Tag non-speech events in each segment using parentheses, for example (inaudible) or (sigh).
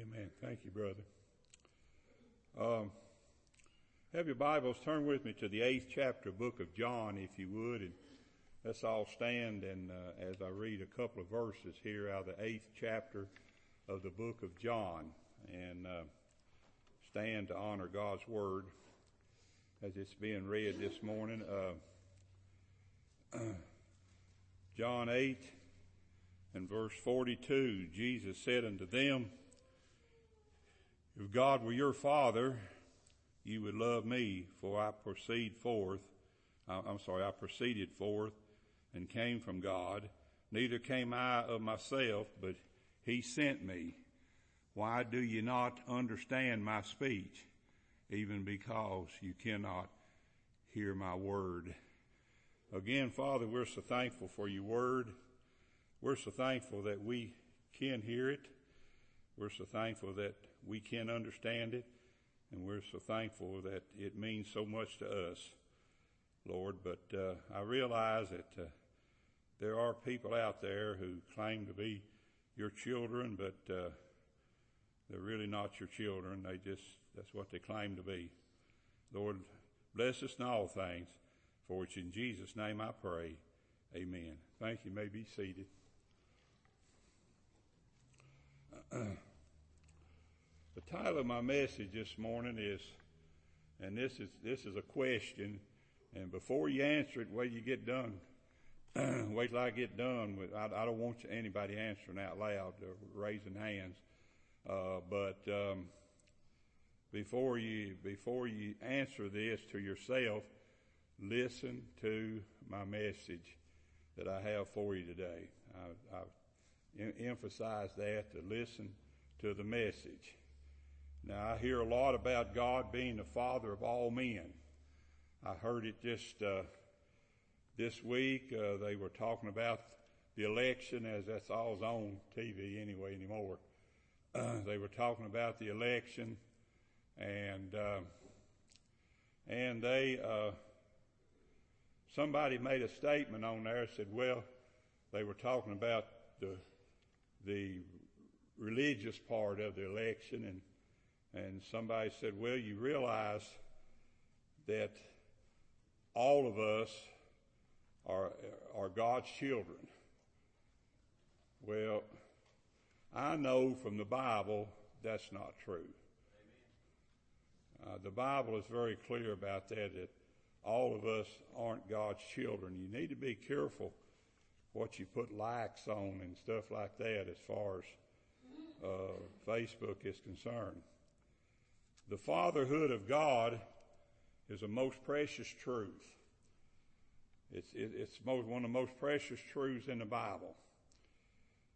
Amen. Thank you, brother. Um, have your Bibles, turn with me to the eighth chapter, book of John, if you would, and let's all stand and uh, as I read a couple of verses here out of the eighth chapter of the book of John, and uh, stand to honor God's word as it's being read this morning. Uh, (clears throat) John 8 and verse 42, Jesus said unto them, if God were your father, you would love me, for I proceed forth. I'm sorry, I proceeded forth and came from God. Neither came I of myself, but he sent me. Why do you not understand my speech? Even because you cannot hear my word. Again, Father, we're so thankful for your word. We're so thankful that we can hear it. We're so thankful that we can't understand it, and we're so thankful that it means so much to us, Lord. But uh, I realize that uh, there are people out there who claim to be your children, but uh, they're really not your children. They just that's what they claim to be. Lord, bless us in all things, for which in Jesus' name I pray. Amen. Thank you. you may be seated. (clears throat) The title of my message this morning is, and this is, this is a question, and before you answer it, wait you get done, (clears throat) wait till I get done with, I, I don't want anybody answering out loud or raising hands, uh, but, um, before you, before you answer this to yourself, listen to my message that I have for you today. I, I emphasize that to listen to the message. Now, I hear a lot about God being the Father of all men. I heard it just uh, this week. Uh, they were talking about the election, as that's all's on TV anyway anymore. Uh, (clears throat) they were talking about the election, and uh, and they uh, somebody made a statement on there. Said, well, they were talking about the the religious part of the election and and somebody said, well, you realize that all of us are, are God's children. Well, I know from the Bible that's not true. Uh, the Bible is very clear about that, that all of us aren't God's children. You need to be careful what you put likes on and stuff like that as far as uh, Facebook is concerned. The fatherhood of God is a most precious truth. It's, it, it's most, one of the most precious truths in the Bible.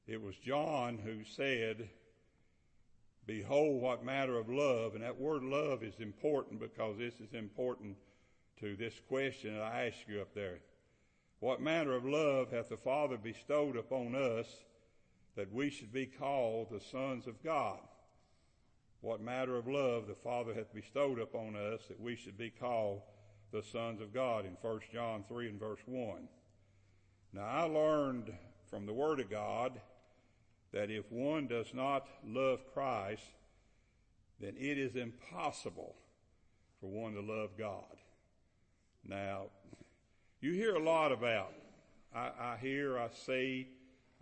It was John who said, Behold, what matter of love. And that word love is important because this is important to this question that I asked you up there. What manner of love hath the Father bestowed upon us that we should be called the sons of God? What matter of love the Father hath bestowed upon us that we should be called the sons of God in 1 John 3 and verse 1. Now I learned from the Word of God that if one does not love Christ, then it is impossible for one to love God. Now, you hear a lot about, I, I hear, I see,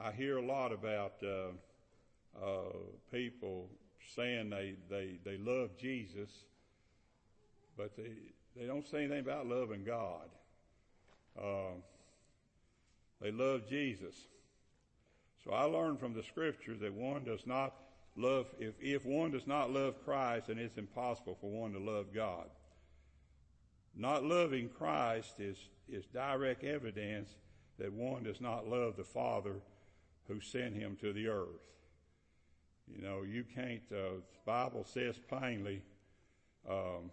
I hear a lot about uh, uh, people saying they, they, they love Jesus, but they, they don't say anything about loving God. Uh, they love Jesus. So I learned from the scripture that one does not love, if, if one does not love Christ, then it's impossible for one to love God. Not loving Christ is, is direct evidence that one does not love the Father who sent him to the earth. You know, you can't, uh, the Bible says plainly, um,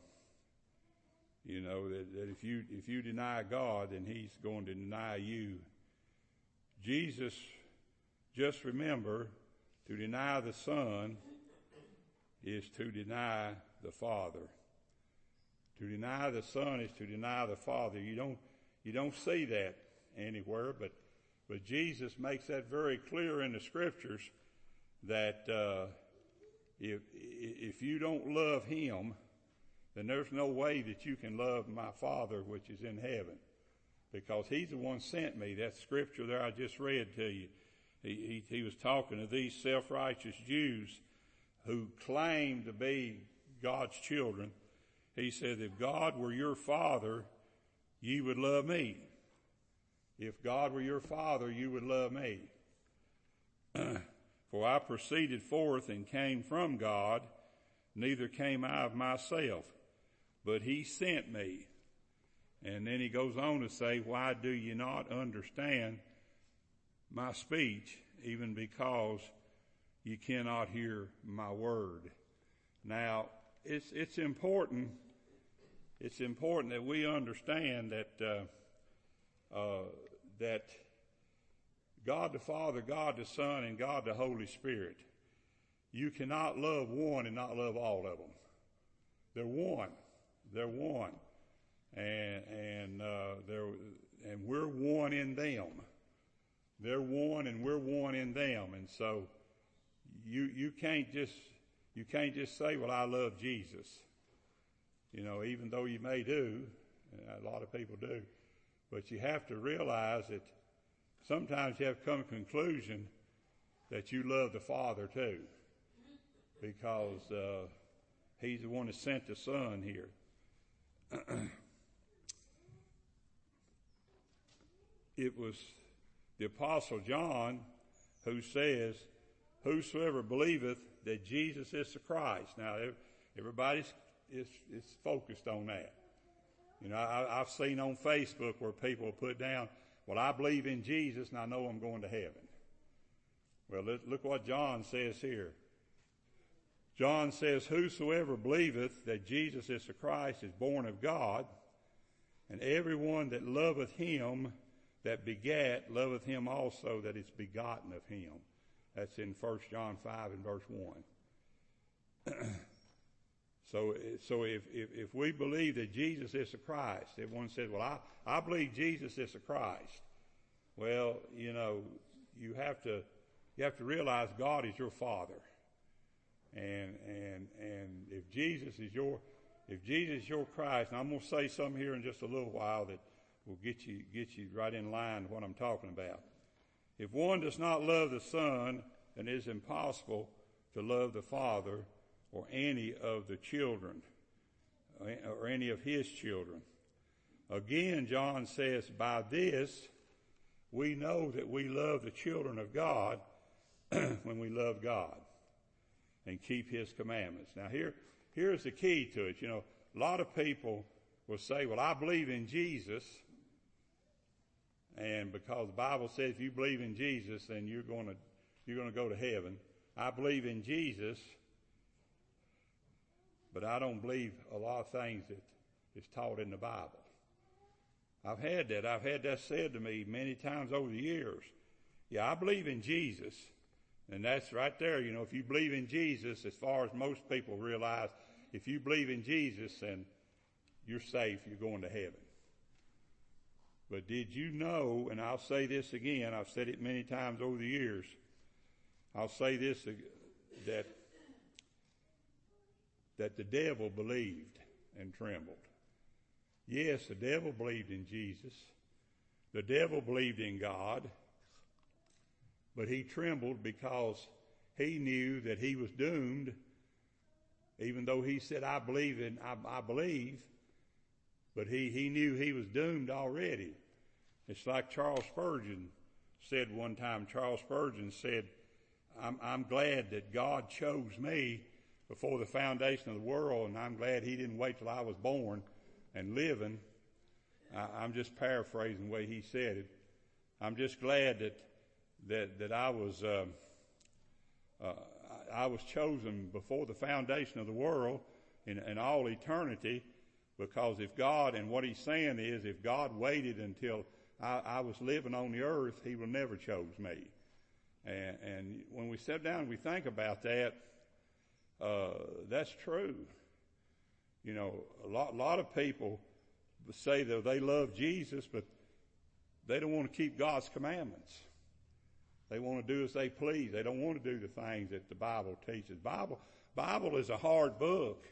you know, that, that if you, if you deny God, then He's going to deny you. Jesus, just remember, to deny the Son is to deny the Father. To deny the Son is to deny the Father. You don't, you don't see that anywhere, but, but Jesus makes that very clear in the scriptures that uh, if, if you don't love him, then there's no way that you can love my Father which is in heaven. Because he's the one sent me. That scripture there I just read to you. He, he, he was talking to these self-righteous Jews who claimed to be God's children. He said, if God were your father, you would love me. If God were your father, you would love me. (clears throat) For I proceeded forth and came from God, neither came I of myself, but he sent me. And then he goes on to say, why do you not understand my speech, even because you cannot hear my word? Now, it's, it's important, it's important that we understand that, uh, uh, that God the Father, God the Son, and God the Holy Spirit. You cannot love one and not love all of them. They're one. They're one. And, and, uh, they're, and we're one in them. They're one and we're one in them. And so you, you can't just, you can't just say, well, I love Jesus. You know, even though you may do, a lot of people do, but you have to realize that sometimes you have to come to conclusion that you love the Father too, because uh, He's the one that sent the Son here. (clears throat) it was the Apostle John who says, Whosoever believeth that Jesus is the Christ. Now, everybody's is, is focused on that. You know, I, I've seen on Facebook where people put down, well, I believe in Jesus and I know I'm going to heaven. Well, look, what John says here. John says, Whosoever believeth that Jesus is the Christ is born of God, and everyone that loveth him that begat loveth him also that is begotten of him. That's in 1 John 5 and verse 1. (clears throat) so, so if, if, if, we believe that Jesus is the Christ, everyone says, well, I, I believe Jesus is the Christ. Well, you know, you have to, you have to realize God is your Father. And, and, and if Jesus is your, if Jesus is your Christ, and I'm going to say something here in just a little while that will get you, get you right in line with what I'm talking about. If one does not love the Son, then it is impossible to love the Father or any of the children or any of his children. Again, John says, by this we know that we love the children of God (clears throat) when we love God and keep his commandments. Now here, here's the key to it. You know, a lot of people will say, well, I believe in Jesus. And because the Bible says if you believe in Jesus, then you're going to, you're going to go to heaven. I believe in Jesus, but I don't believe a lot of things that is taught in the Bible. I've had that. I've had that said to me many times over the years. Yeah, I believe in Jesus. And that's right there. You know, if you believe in Jesus, as far as most people realize, if you believe in Jesus, then you're safe. You're going to heaven. But did you know, and I'll say this again, I've said it many times over the years, I'll say this, uh, that, that the devil believed and trembled. Yes, the devil believed in Jesus. The devil believed in God, but he trembled because he knew that he was doomed, even though he said, I believe in, I, I believe, but he, he knew he was doomed already. It's like Charles Spurgeon said one time. Charles Spurgeon said, I'm, I'm glad that God chose me before the foundation of the world, and I'm glad he didn't wait till I was born and living. I, am just paraphrasing the way he said it. I'm just glad that that that I was uh, uh, I was chosen before the foundation of the world in, in all eternity because if God, and what he's saying is, if God waited until I, I was living on the earth, he would never chose me. And, and when we sit down and we think about that, uh, that's true. You know, a lot, lot of people say that they love Jesus, but they don't want to keep God's commandments. They want to do as they please. They don't want to do the things that the Bible teaches. Bible, Bible is a hard book.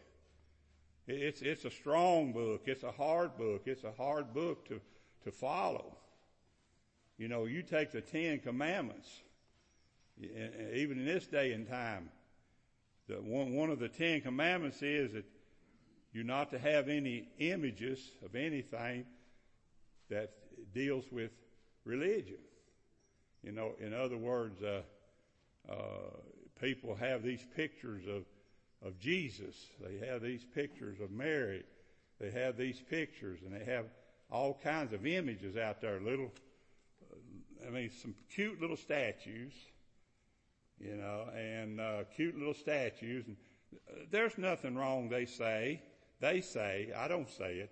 It's, it's a strong book. It's a hard book. It's a hard book to, to follow. You know, you take the Ten Commandments, even in this day and time, the one, one of the Ten Commandments is that you're not to have any images of anything that deals with religion. You know, in other words, uh, uh, people have these pictures of of Jesus. They have these pictures of Mary. They have these pictures, and they have all kinds of images out there. Little, I mean, some cute little statues, you know, and uh, cute little statues. And there's nothing wrong. They say. They say. I don't say it.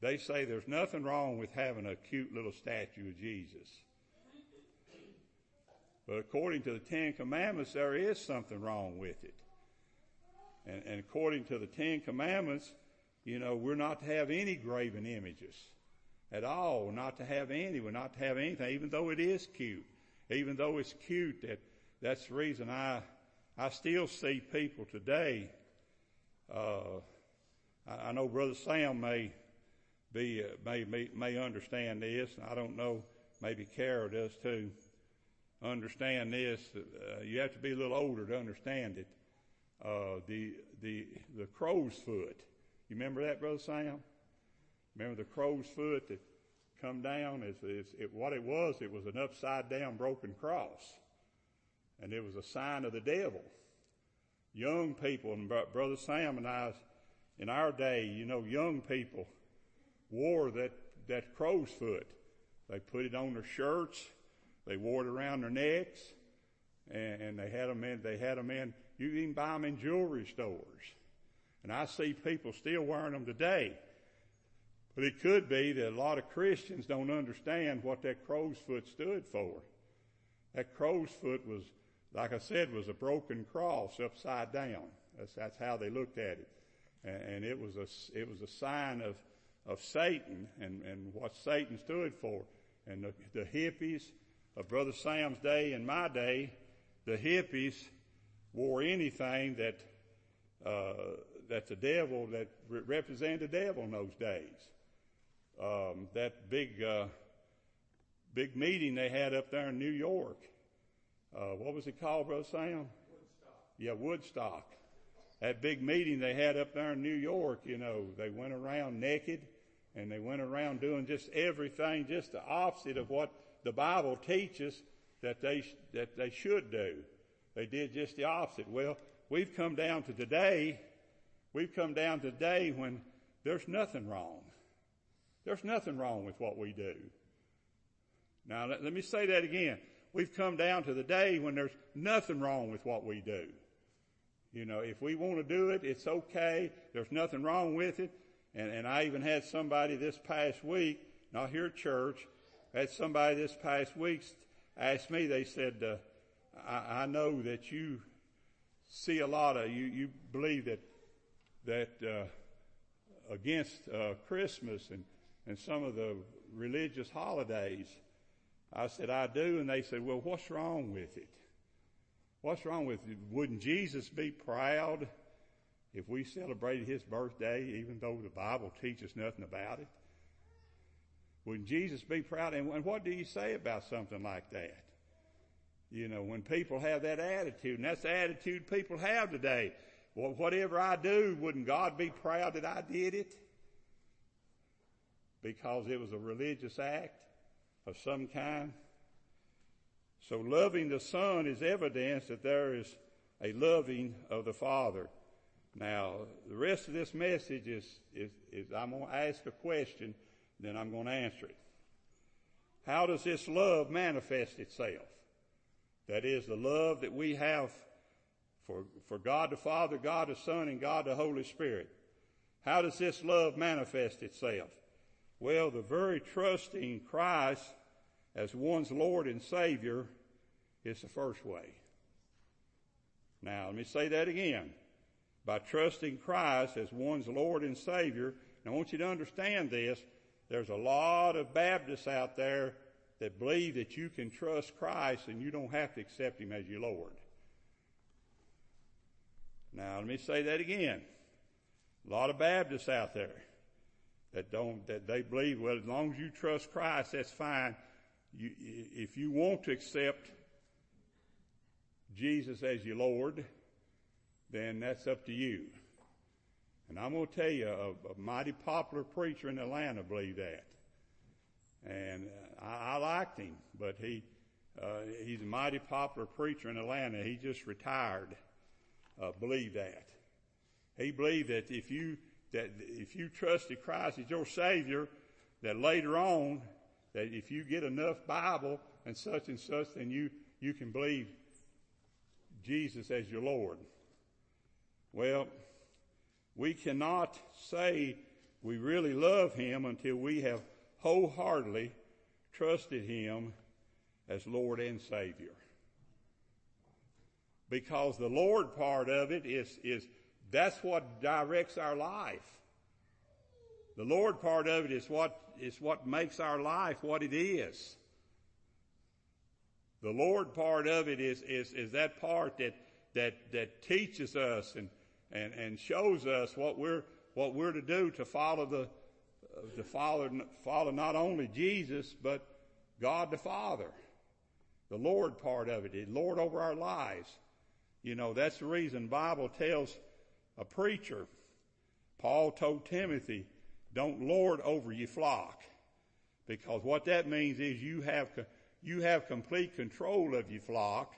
They say there's nothing wrong with having a cute little statue of Jesus. But according to the Ten Commandments, there is something wrong with it. And, and according to the Ten Commandments, you know, we're not to have any graven images at all. We're not to have any. We're not to have anything, even though it is cute. Even though it's cute, that that's the reason I I still see people today. Uh, I, I know Brother Sam may be uh, may, may may understand this. I don't know. Maybe Carol does too. Understand this. Uh, you have to be a little older to understand it uh, the the the crow's foot. You remember that, Brother Sam? Remember the crow's foot that come down? Is it, what it was? It was an upside down broken cross, and it was a sign of the devil. Young people and Brother Sam and I, in our day, you know, young people wore that that crow's foot. They put it on their shirts. They wore it around their necks, and, and they had them in. They had them in you can even buy them in jewelry stores. And I see people still wearing them today. But it could be that a lot of Christians don't understand what that crow's foot stood for. That crow's foot was, like I said, was a broken cross upside down. That's, that's how they looked at it. And, and it was a, it was a sign of, of Satan and, and what Satan stood for. And the, the hippies of Brother Sam's day and my day, the hippies wore anything that uh, that the devil that re- represented the devil in those days. Um, that big uh, big meeting they had up there in New York. Uh, what was it called, Brother Sam? Woodstock. Yeah, Woodstock. That big meeting they had up there in New York, you know, they went around naked and they went around doing just everything, just the opposite of what the Bible teaches that they that they should do. They did just the opposite. Well, we've come down to today. We've come down to today when there's nothing wrong. There's nothing wrong with what we do. Now, let, let me say that again. We've come down to the day when there's nothing wrong with what we do. You know, if we want to do it, it's okay. There's nothing wrong with it. And, and I even had somebody this past week, not here at church, had somebody this past week ask me, they said, uh, I, I know that you see a lot of you. You believe that that uh, against uh, Christmas and and some of the religious holidays. I said I do, and they said, "Well, what's wrong with it? What's wrong with it? Wouldn't Jesus be proud if we celebrated His birthday, even though the Bible teaches nothing about it?" Wouldn't Jesus be proud? And what do you say about something like that? You know, when people have that attitude, and that's the attitude people have today. Well, whatever I do, wouldn't God be proud that I did it? Because it was a religious act of some kind. So loving the Son is evidence that there is a loving of the Father. Now, the rest of this message is, is, is I'm going to ask a question, then I'm going to answer it. How does this love manifest itself? That is the love that we have for, for God the Father, God the Son, and God the Holy Spirit. How does this love manifest itself? Well, the very trusting Christ as one's Lord and Savior is the first way. Now, let me say that again. By trusting Christ as one's Lord and Savior, and I want you to understand this, there's a lot of Baptists out there that believe that you can trust Christ and you don't have to accept Him as your Lord. Now, let me say that again. A lot of Baptists out there that don't, that they believe, well, as long as you trust Christ, that's fine. You, if you want to accept Jesus as your Lord, then that's up to you. And I'm going to tell you, a, a mighty popular preacher in Atlanta believed that. And uh, I, I liked him, but he, uh, he's a mighty popular preacher in Atlanta. He just retired. Uh, believed that. He believed that if you that if you trusted Christ as your Savior, that later on, that if you get enough Bible and such and such, then you you can believe Jesus as your Lord. Well, we cannot say we really love Him until we have wholeheartedly trusted Him as Lord and Savior. Because the Lord part of it is, is, that's what directs our life. The Lord part of it is what, is what makes our life what it is. The Lord part of it is, is, is that part that, that, that teaches us and, and, and shows us what we're, what we're to do to follow the, to follow, follow not only Jesus, but God the Father. The Lord part of it, the Lord over our lives. You know, that's the reason Bible tells a preacher, Paul told Timothy, don't lord over your flock. Because what that means is you have, you have complete control of your flock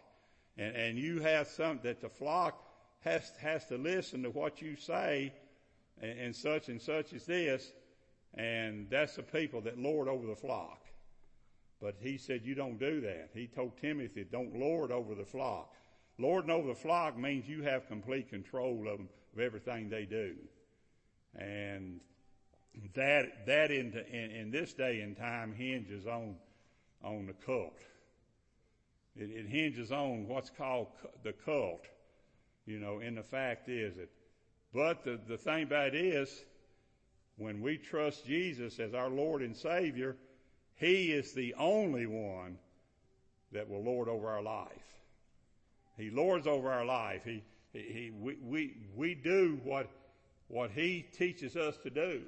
and, and you have some, that the flock has, has to listen to what you say and, and such and such as this. And that's the people that lord over the flock. But he said, you don't do that. He told Timothy, don't lord over the flock. Lording over the flock means you have complete control of them, of everything they do. And that, that in, in, in this day and time hinges on, on the cult. It, it hinges on what's called the cult, you know, and the fact is that, but the, the thing about it is, when we trust Jesus as our Lord and Savior, He is the only one that will lord over our life. He lords over our life. He, he, we, we, we do what, what He teaches us to do.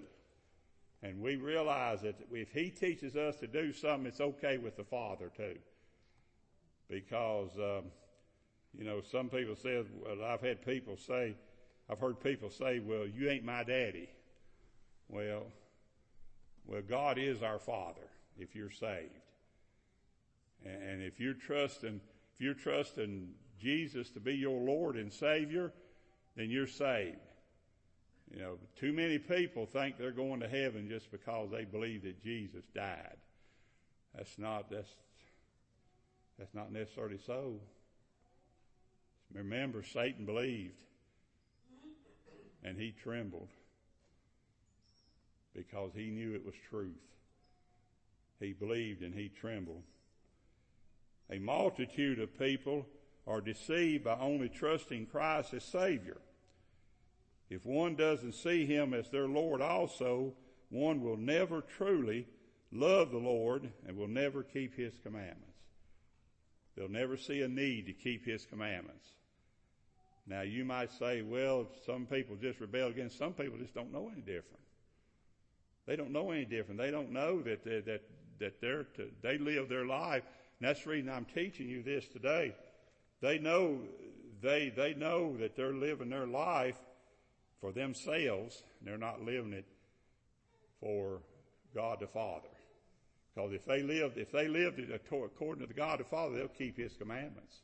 And we realize that if He teaches us to do something, it's okay with the Father too. Because, um, you know, some people say, well, I've had people say, I've heard people say, well, you ain't my daddy. Well, well, God is our Father if you're saved. And if you're trusting, if you're trusting Jesus to be your Lord and Savior, then you're saved. You know, too many people think they're going to heaven just because they believe that Jesus died. That's not, that's, that's not necessarily so. Remember, Satan believed and he trembled because he knew it was truth. He believed and he trembled. A multitude of people are deceived by only trusting Christ as Savior. If one doesn't see Him as their Lord also, one will never truly love the Lord and will never keep His commandments. They'll never see a need to keep His commandments. Now you might say, well, some people just rebel against, some people just don't know any different. They don't know any different. They don't know that, that, that, that they're to, they live their life. And that's the reason I'm teaching you this today. They know, they, they know that they're living their life for themselves. and They're not living it for God the Father. Because if they lived, if they lived it according to the God the Father, they'll keep His commandments.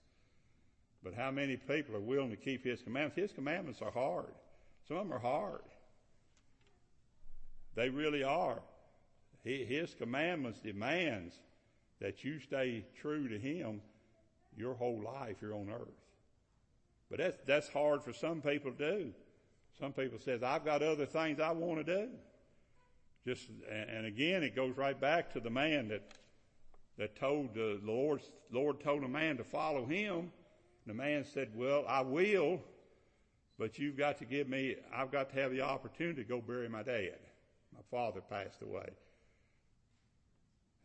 But how many people are willing to keep His commandments? His commandments are hard. Some of them are hard. They really are. His commandments demands that you stay true to Him your whole life here on earth. But that's, that's hard for some people to do. Some people says, I've got other things I want to do. Just, and again, it goes right back to the man that, that told the Lord, Lord told a man to follow him. The man said, well, I will, but you've got to give me, I've got to have the opportunity to go bury my dad. My father passed away.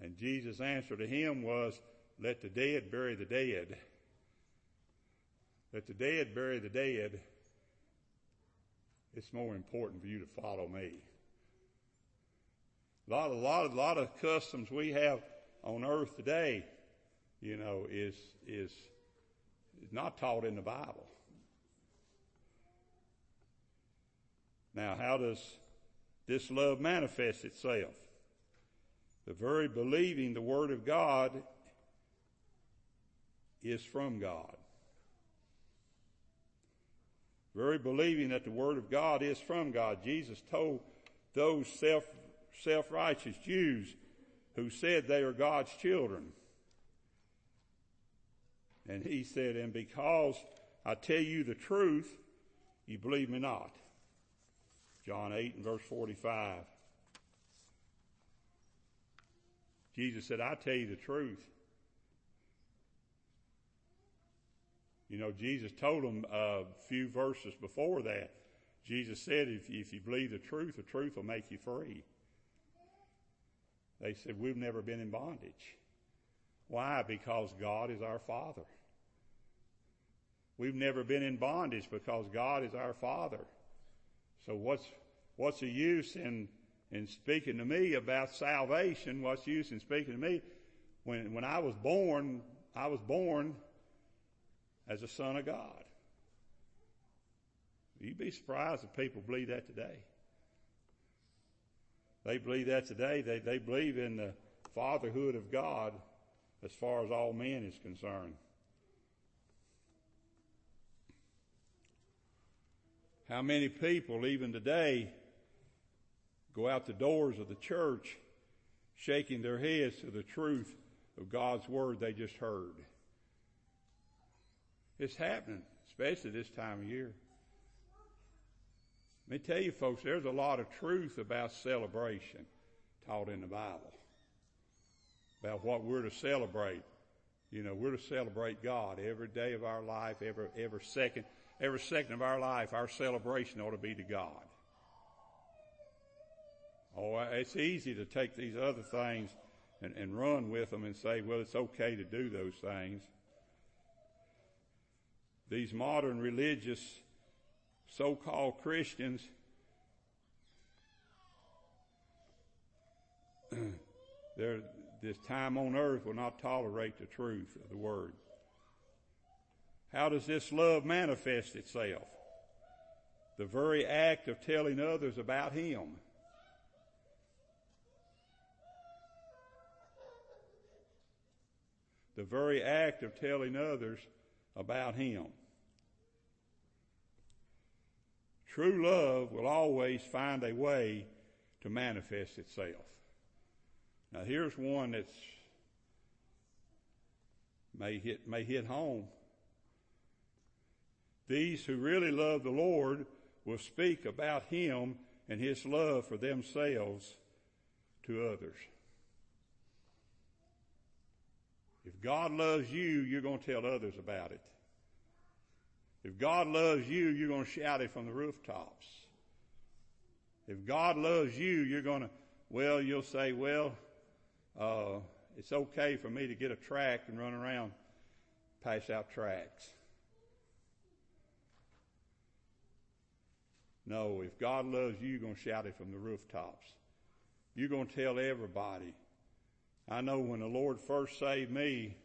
And Jesus' answer to him was, let the dead bury the dead. Let the dead bury the dead. It's more important for you to follow me. A lot, a lot, a lot of customs we have on earth today, you know, is is not taught in the Bible. Now, how does this love manifest itself? The very believing the Word of God is from God. Very believing that the Word of God is from God. Jesus told those self, self-righteous Jews who said they are God's children. And he said, and because I tell you the truth, you believe me not. John 8 and verse 45. Jesus said, I tell you the truth. You know, Jesus told them a few verses before that. Jesus said, if, if you believe the truth, the truth will make you free. They said, we've never been in bondage. Why? Because God is our Father. We've never been in bondage because God is our Father. So what's, what's the use in, in speaking to me about salvation? What's the use in speaking to me? When, when I was born, I was born as a son of God. You'd be surprised if people believe that today. They believe that today. They, they believe in the fatherhood of God as far as all men is concerned. How many people, even today, go out the doors of the church shaking their heads to the truth of God's word they just heard? It's happening, especially this time of year. Let me tell you, folks, there's a lot of truth about celebration taught in the Bible. About what we're to celebrate. You know, we're to celebrate God every day of our life, every, every second, every second of our life, our celebration ought to be to God. Oh, it's easy to take these other things and, and run with them and say, well, it's okay to do those things. These modern religious so-called Christians (clears throat) this time on earth will not tolerate the truth of the word. How does this love manifest itself? The very act of telling others about Him. The very act of telling others about Him. True love will always find a way to manifest itself. Now here's one that's may hit, may hit home. These who really love the Lord will speak about Him and His love for themselves to others. If God loves you, you're going to tell others about it. If God loves you, you're going to shout it from the rooftops. If God loves you, you're going to, well, you'll say, well, uh, it's okay for me to get a tract and run around, pass out tracts. No, if God loves you, you're going to shout it from the rooftops. You're going to tell everybody. I know when the Lord first saved me,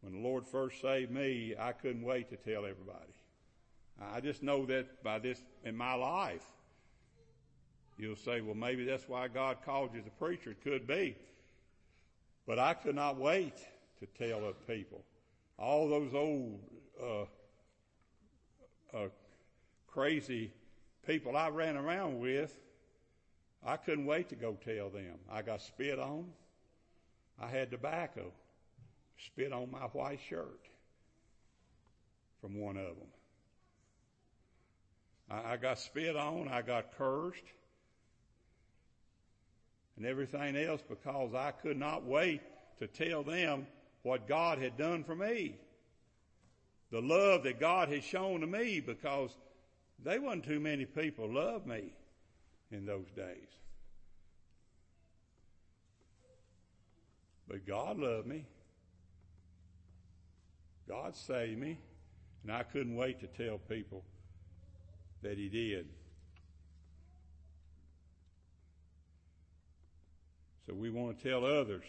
when the Lord first saved me, I couldn't wait to tell everybody. I just know that by this in my life. You'll say, well, maybe that's why God called you as a preacher. It could be. But I could not wait to tell other people. All those old, uh, uh, crazy people I ran around with, I couldn't wait to go tell them. I got spit on. I had tobacco spit on my white shirt from one of them. I, I got spit on, I got cursed, and everything else because I could not wait to tell them what God had done for me. The love that God had shown to me because they wasn't too many people loved me in those days. But God loved me. God saved me. And I couldn't wait to tell people that He did. So we want to tell others,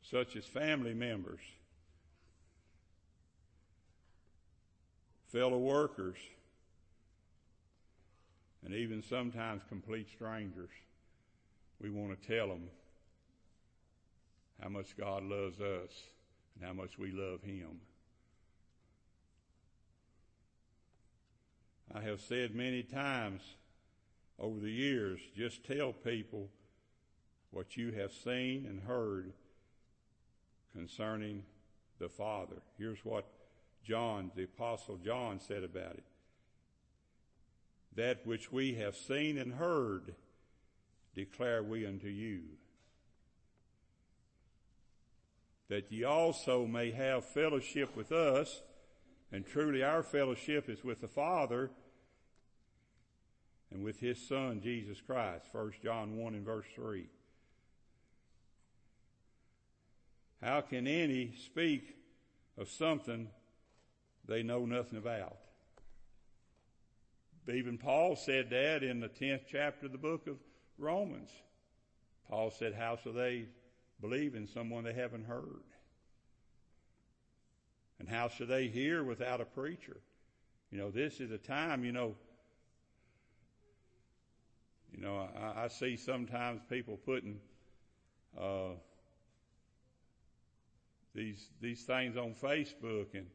such as family members, fellow workers, and even sometimes complete strangers. We want to tell them how much God loves us and how much we love Him. I have said many times over the years, just tell people what you have seen and heard concerning the Father. Here's what John, the Apostle John, said about it. That which we have seen and heard declare we unto you. That ye also may have fellowship with us, and truly our fellowship is with the Father and with His Son, Jesus Christ. 1 John 1 and verse 3. How can any speak of something they know nothing about? Even Paul said that in the 10th chapter of the book of Romans. Paul said, How shall they believe in someone they haven't heard? And how should they hear without a preacher? You know, this is a time, you know, you know, I, I see sometimes people putting uh, these these things on Facebook, and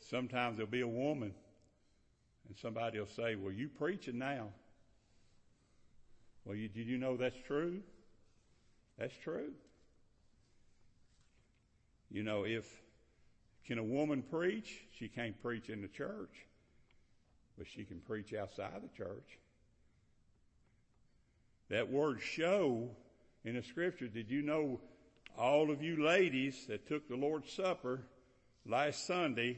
sometimes there'll be a woman, and somebody will say, "Well, you preaching now." Well, you, did you know that's true? That's true. You know, if can a woman preach? She can't preach in the church, but she can preach outside the church. That word show in the scripture, did you know all of you ladies that took the Lord's Supper last Sunday,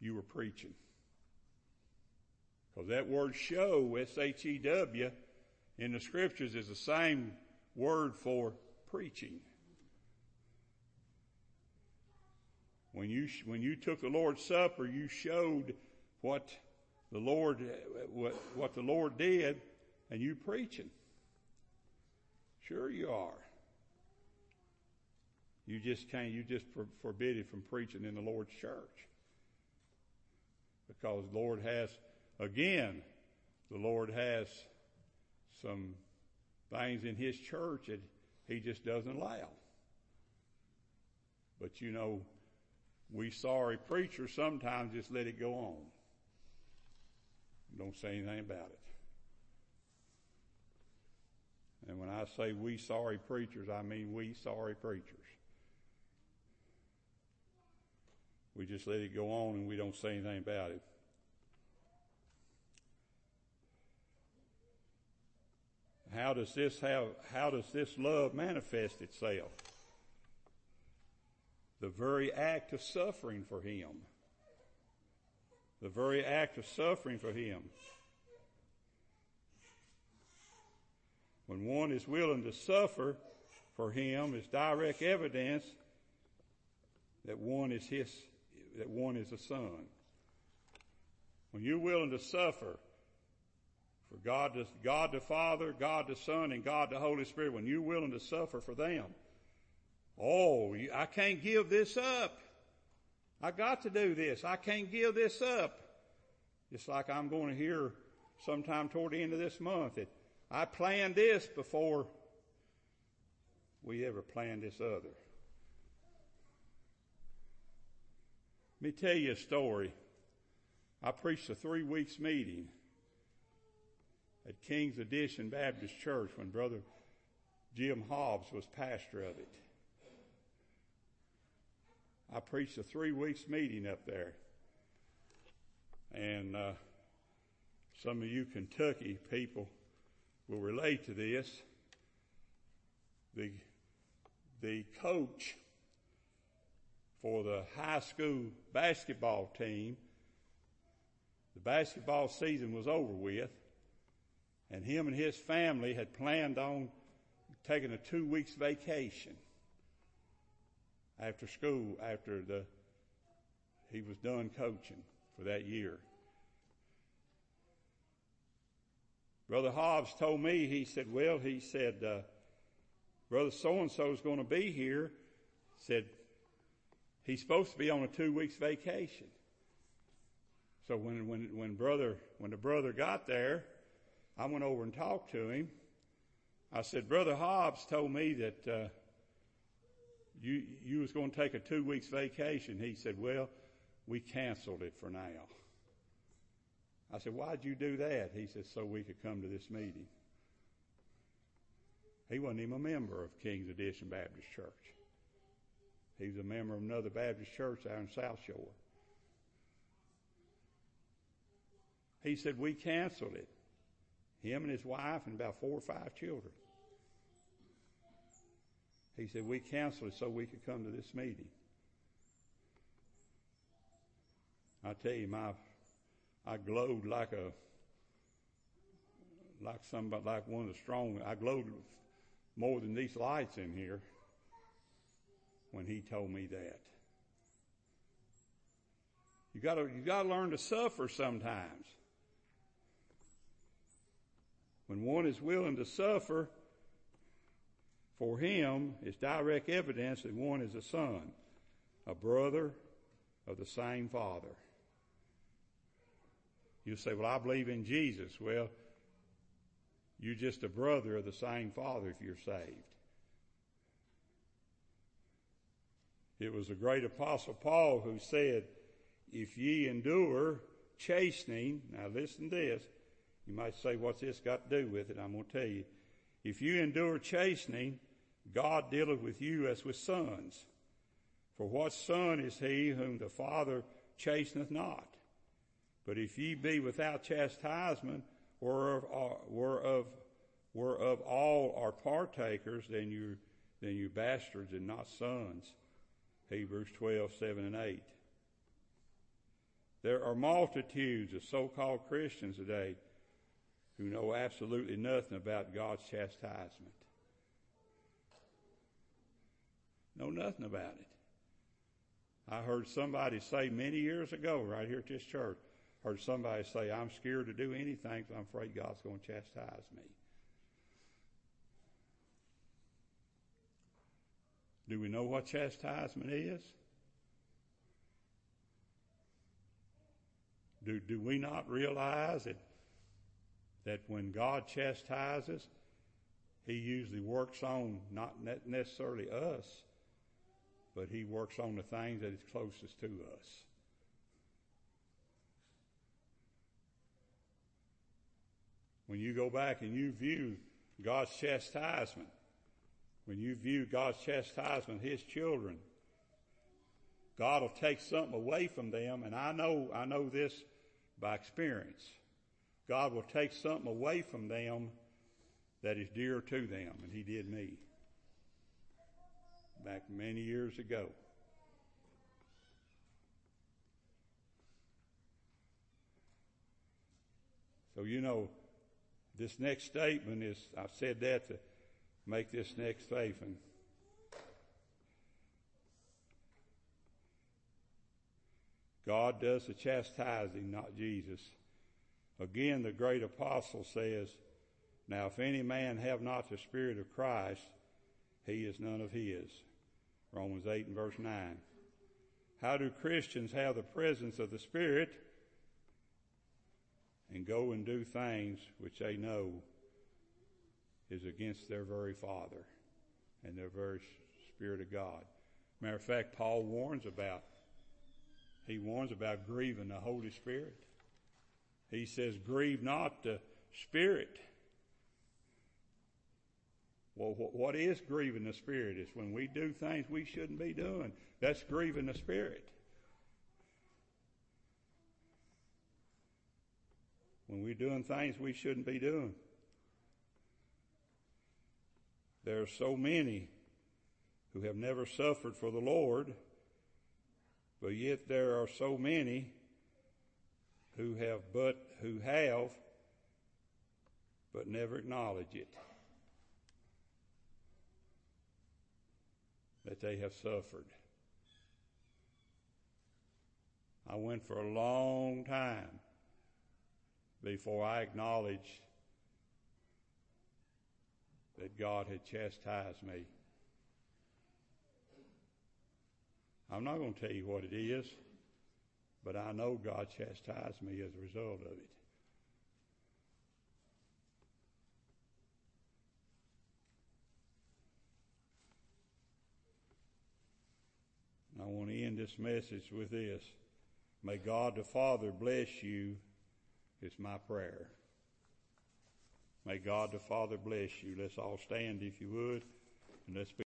you were preaching? Because that word show, S-H-E-W, in the scriptures is the same word for preaching. When you, when you took the Lord's Supper, you showed what the Lord, what, what the Lord did, and you preaching. Sure you are. You just can't, you just for, forbid it from preaching in the Lord's church. Because the Lord has, again, the Lord has some things in His church that He just doesn't allow. But you know, we sorry preachers sometimes just let it go on. Don't say anything about it. And when I say we sorry preachers, I mean we sorry preachers. We just let it go on and we don't say anything about it. How does this have, how does this love manifest itself? The very act of suffering for Him. The very act of suffering for Him. When one is willing to suffer for him is direct evidence that one is his, that one is a son. When you're willing to suffer for God, God the Father, God the Son, and God the Holy Spirit, when you're willing to suffer for them, oh, I can't give this up. I got to do this. I can't give this up. Just like I'm going to hear sometime toward the end of this month that I planned this before we ever planned this other. Let me tell you a story. I preached a three weeks meeting at King's Addition Baptist Church when Brother Jim Hobbs was pastor of it. I preached a three weeks meeting up there. And uh, some of you Kentucky people will relate to this. The, the coach for the high school basketball team, the basketball season was over with, and him and his family had planned on taking a two weeks vacation. After school, after the he was done coaching for that year. Brother Hobbs told me, he said, well, he said, uh, Brother so-and-so is going to be here. Said, he's supposed to be on a two weeks vacation. So when, when, when brother, when the brother got there, I went over and talked to him. I said, Brother Hobbs told me that, uh, you, you was going to take a two weeks vacation. He said, well, we canceled it for now. I said, why'd you do that? He said, so we could come to this meeting. He wasn't even a member of King's Addition Baptist Church. He was a member of another Baptist church out in South Shore. He said, we canceled it. Him and his wife and about four or five children. He said, we canceled it so we could come to this meeting. I tell you, my, I glowed like a, like somebody, like one of the strong, I glowed more than these lights in here when he told me that. You gotta, you gotta learn to suffer sometimes. When one is willing to suffer for him, it's direct evidence that one is a son, a brother of the same father. You say, well, I believe in Jesus. Well, you're just a brother of the same father if you're saved. It was the great apostle Paul who said, if ye endure chastening, now listen to this. You might say, what's this got to do with it? I'm going to tell you. If you endure chastening, God dealeth with you as with sons. For what son is he whom the Father chasteneth not? But if ye be without chastisement, whereof, uh, whereof, whereof all are partakers, then you then you bastards and not sons. Hebrews 12, 7 and 8. There are multitudes of so-called Christians today who know absolutely nothing about God's chastisement. Know nothing about it. I heard somebody say many years ago, right here at this church, heard somebody say, I'm scared to do anything because I'm afraid God's going to chastise me. Do we know what chastisement is? Do, do we not realize that, that when God chastises, He usually works on not necessarily us, but He works on the things that is closest to us. When you go back and you view God's chastisement, when you view God's chastisement, His children, God will take something away from them, and I know, I know this by experience. God will take something away from them that is dear to them, and He did me back many years ago. So, you know, this next statement is, I said that to make this next statement. God does the chastising, not Jesus. Again, the great apostle says, Now if any man have not the Spirit of Christ, he is none of his. Romans 8 and verse 9. How do Christians have the presence of the Spirit and go and do things which they know is against their very Father and their very Spirit of God? Matter of fact, Paul warns about, he warns about grieving the Holy Spirit. He says, grieve not the Spirit well, what is grieving the Spirit? Is when we do things we shouldn't be doing. That's grieving the Spirit. When we're doing things we shouldn't be doing. There are so many who have never suffered for the Lord, but yet there are so many who have but who have but never acknowledge it. that they have suffered. I went for a long time before I acknowledged that God had chastised me. I'm not going to tell you what it is, but I know God chastised me as a result of it. I want to end this message with this. May God the Father bless you, is my prayer. May God the Father bless you. Let's all stand if you would, and let's be